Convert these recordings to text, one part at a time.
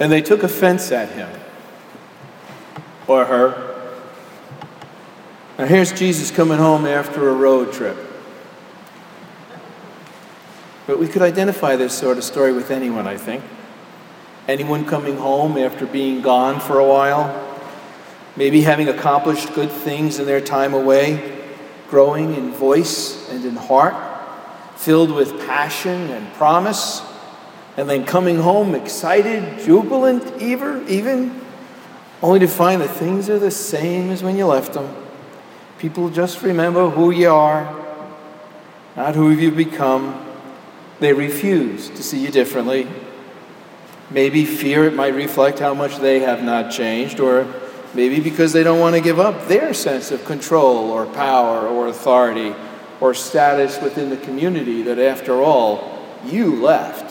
And they took offense at him or her. Now, here's Jesus coming home after a road trip. But we could identify this sort of story with anyone, I think. Anyone coming home after being gone for a while, maybe having accomplished good things in their time away, growing in voice and in heart, filled with passion and promise, and then coming home excited, jubilant, even, only to find that things are the same as when you left them. People just remember who you are, not who you've become. They refuse to see you differently. Maybe fear it might reflect how much they have not changed, or maybe because they don't want to give up their sense of control or power or authority or status within the community that, after all, you left.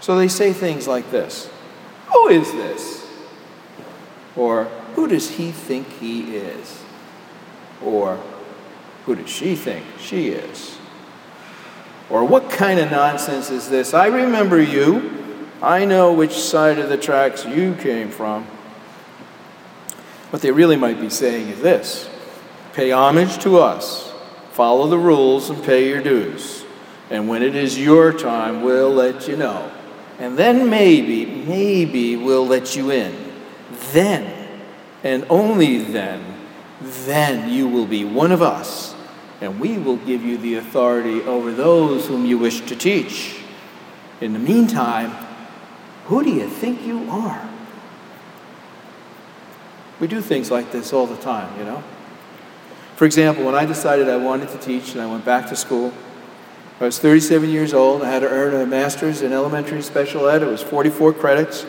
So they say things like this Who is this? Or who does he think he is? Or who does she think she is? Or what kind of nonsense is this? I remember you. I know which side of the tracks you came from. What they really might be saying is this pay homage to us, follow the rules, and pay your dues. And when it is your time, we'll let you know. And then maybe, maybe we'll let you in. Then, and only then, then you will be one of us, and we will give you the authority over those whom you wish to teach. In the meantime, who do you think you are? We do things like this all the time, you know. For example, when I decided I wanted to teach and I went back to school, I was 37 years old. I had to earn a master's in elementary special ed. It was 44 credits.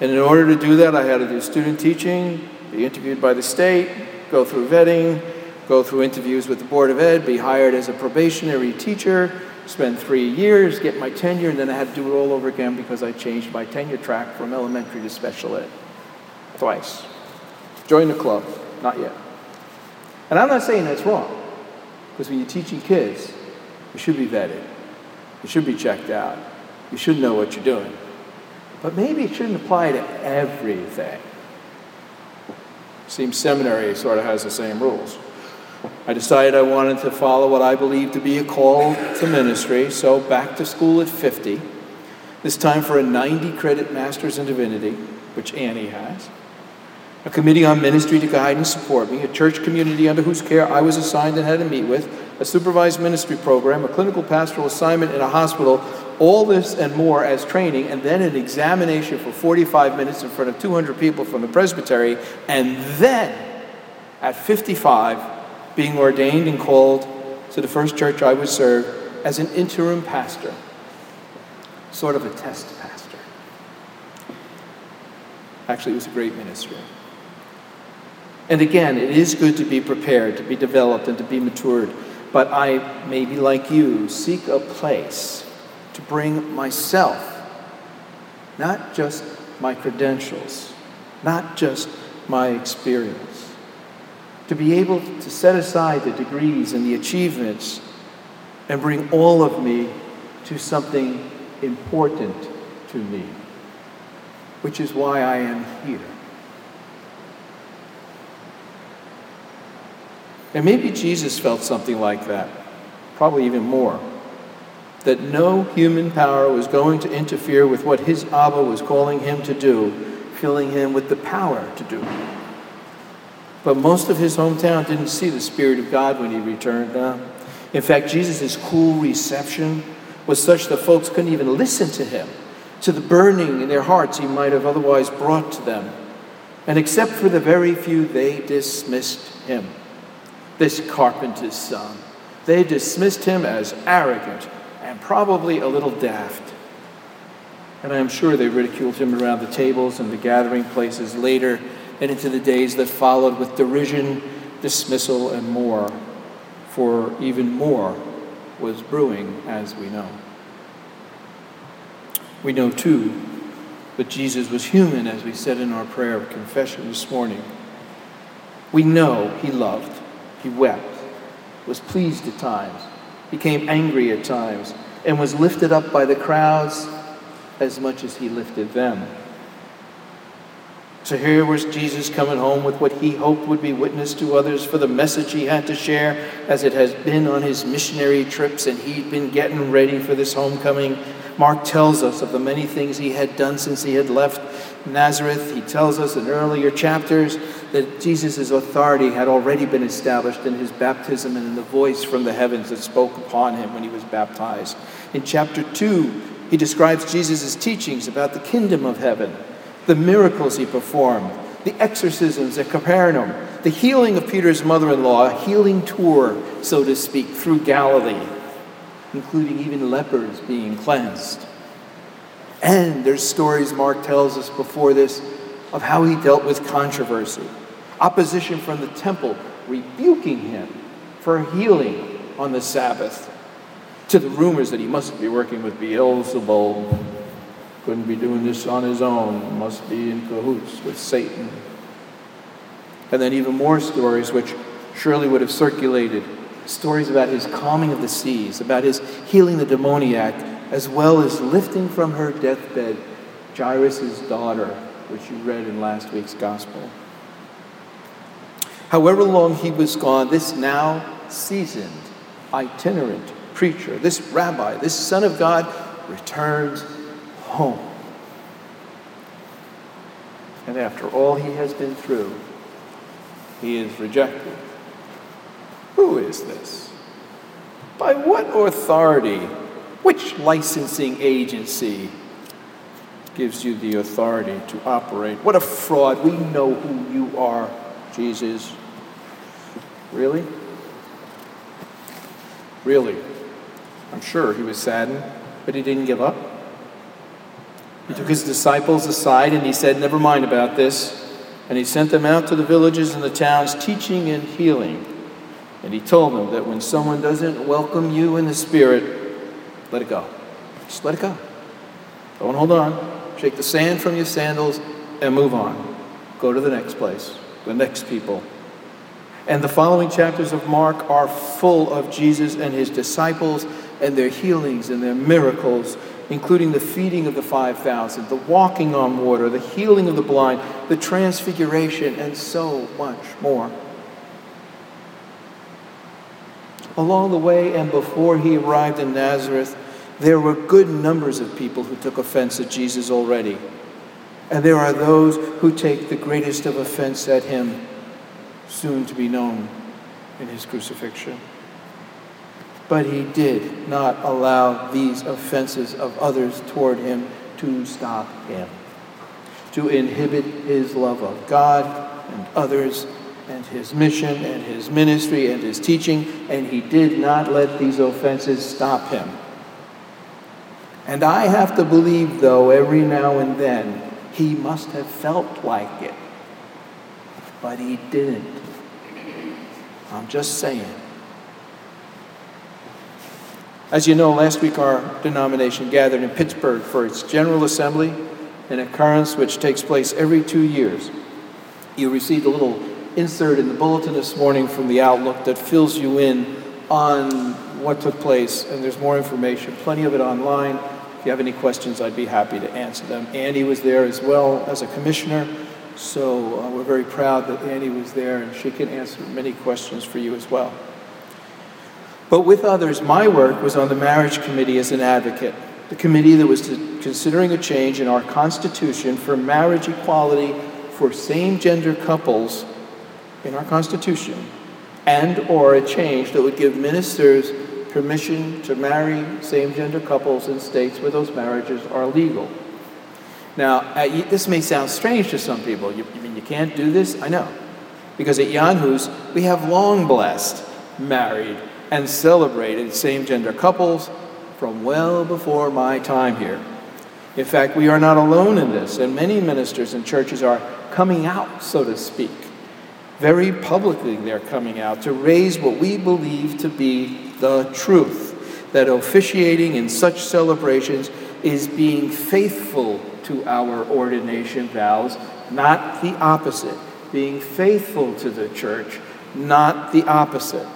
And in order to do that, I had to do student teaching, be interviewed by the state, go through vetting, go through interviews with the Board of Ed, be hired as a probationary teacher, spend three years, get my tenure, and then I had to do it all over again because I changed my tenure track from elementary to special ed. Twice. Join the club. Not yet. And I'm not saying that's wrong, because when you're teaching kids, you should be vetted. You should be checked out. You should know what you're doing. But maybe it shouldn't apply to everything. Seems seminary sort of has the same rules. I decided I wanted to follow what I believed to be a call to ministry, so back to school at 50. This time for a 90 credit master's in divinity, which Annie has. A committee on ministry to guide and support me, a church community under whose care I was assigned and had to meet with, a supervised ministry program, a clinical pastoral assignment in a hospital, all this and more as training, and then an examination for 45 minutes in front of 200 people from the presbytery, and then at 55, being ordained and called to the first church I would serve as an interim pastor, sort of a test pastor. Actually, it was a great ministry. And again, it is good to be prepared, to be developed, and to be matured. But I, maybe like you, seek a place to bring myself, not just my credentials, not just my experience, to be able to set aside the degrees and the achievements and bring all of me to something important to me, which is why I am here. And maybe Jesus felt something like that, probably even more. That no human power was going to interfere with what his Abba was calling him to do, filling him with the power to do. But most of his hometown didn't see the Spirit of God when he returned. Uh, in fact, Jesus' cool reception was such that folks couldn't even listen to him, to the burning in their hearts he might have otherwise brought to them. And except for the very few, they dismissed him this carpenter's son. They dismissed him as arrogant and probably a little daft. And I am sure they ridiculed him around the tables and the gathering places later and into the days that followed with derision, dismissal, and more. For even more was brewing, as we know. We know, too, that Jesus was human, as we said in our prayer of confession this morning. We know he loved. He wept, was pleased at times, became angry at times, and was lifted up by the crowds as much as he lifted them. So here was Jesus coming home with what he hoped would be witness to others for the message he had to share, as it has been on his missionary trips, and he'd been getting ready for this homecoming. Mark tells us of the many things he had done since he had left Nazareth. He tells us in earlier chapters that Jesus' authority had already been established in his baptism and in the voice from the heavens that spoke upon him when he was baptized. In chapter 2, he describes Jesus' teachings about the kingdom of heaven the miracles he performed, the exorcisms at Capernaum, the healing of Peter's mother in law, a healing tour, so to speak, through Galilee, including even lepers being cleansed. And there's stories Mark tells us before this of how he dealt with controversy, opposition from the temple rebuking him for healing on the Sabbath, to the rumors that he must be working with Beelzebub couldn't be doing this on his own, must be in cahoots with Satan. And then even more stories which surely would have circulated. Stories about his calming of the seas, about his healing the demoniac, as well as lifting from her deathbed Jairus' daughter, which you read in last week's gospel. However long he was gone, this now seasoned, itinerant preacher, this rabbi, this son of God, returns home. And after all he has been through, he is rejected. Who is this? By what authority? Which licensing agency gives you the authority to operate? What a fraud. We know who you are, Jesus. Really? Really? I'm sure he was saddened, but he didn't give up. He took his disciples aside and he said, Never mind about this. And he sent them out to the villages and the towns, teaching and healing. And he told them that when someone doesn't welcome you in the Spirit, let it go. Just let it go. Don't hold on. Shake the sand from your sandals and move on. Go to the next place, the next people. And the following chapters of Mark are full of Jesus and his disciples and their healings and their miracles including the feeding of the 5,000, the walking on water, the healing of the blind, the transfiguration, and so much more. Along the way and before he arrived in Nazareth, there were good numbers of people who took offense at Jesus already. And there are those who take the greatest of offense at him, soon to be known in his crucifixion. But he did not allow these offenses of others toward him to stop him, to inhibit his love of God and others and his mission and his ministry and his teaching, and he did not let these offenses stop him. And I have to believe, though, every now and then, he must have felt like it. But he didn't. I'm just saying. As you know, last week our denomination gathered in Pittsburgh for its General Assembly, an occurrence which takes place every two years. You received a little insert in the bulletin this morning from the Outlook that fills you in on what took place, and there's more information, plenty of it online. You have any questions, I'd be happy to answer them. Andy was there as well as a commissioner, so uh, we're very proud that Andy was there, and she can answer many questions for you as well. But with others, my work was on the marriage committee as an advocate, the committee that was considering a change in our Constitution for marriage equality for same-gender couples in our Constitution, and or a change that would give ministers permission to marry same-gender couples in states where those marriages are legal. Now, this may sound strange to some people. You, you mean you can't do this? I know. Because at Hus, we have long blessed married and celebrated same gender couples from well before my time here. In fact, we are not alone in this, and many ministers and churches are coming out, so to speak. Very publicly, they're coming out to raise what we believe to be the truth that officiating in such celebrations is being faithful to our ordination vows, not the opposite. Being faithful to the church, not the opposite.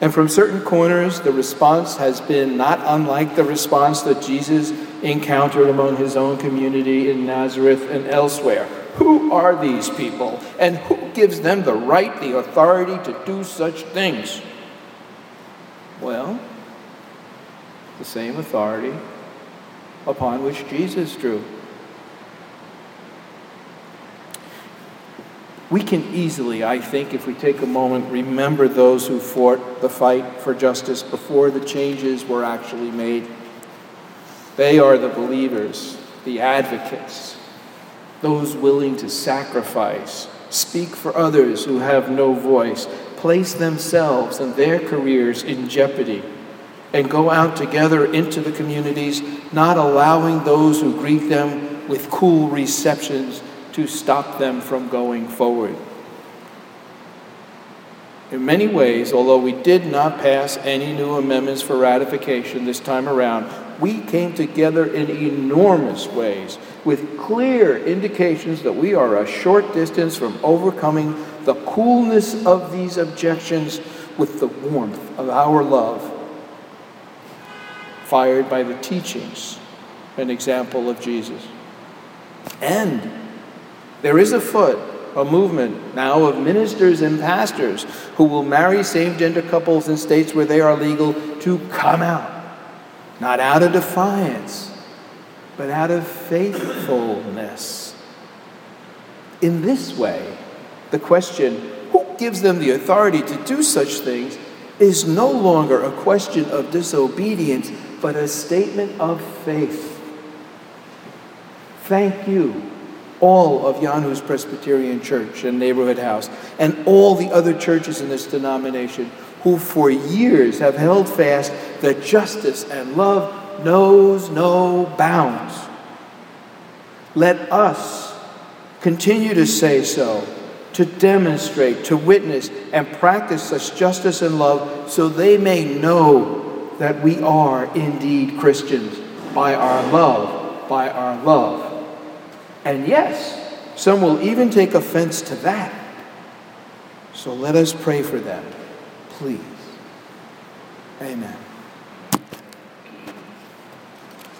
And from certain corners, the response has been not unlike the response that Jesus encountered among his own community in Nazareth and elsewhere. Who are these people, and who gives them the right, the authority to do such things? Well, the same authority upon which Jesus drew. We can easily, I think, if we take a moment, remember those who fought the fight for justice before the changes were actually made. They are the believers, the advocates, those willing to sacrifice, speak for others who have no voice, place themselves and their careers in jeopardy, and go out together into the communities, not allowing those who greet them with cool receptions to stop them from going forward. In many ways, although we did not pass any new amendments for ratification this time around, we came together in enormous ways with clear indications that we are a short distance from overcoming the coolness of these objections with the warmth of our love, fired by the teachings and example of Jesus. And there is afoot a movement now of ministers and pastors who will marry same gender couples in states where they are legal to come out, not out of defiance, but out of faithfulness. In this way, the question, who gives them the authority to do such things, is no longer a question of disobedience, but a statement of faith. Thank you all of Jan Hus Presbyterian Church and Neighborhood House, and all the other churches in this denomination who for years have held fast that justice and love knows no bounds. Let us continue to say so, to demonstrate, to witness, and practice such justice and love so they may know that we are indeed Christians by our love, by our love. And yes, some will even take offense to that. So let us pray for them, please. Amen.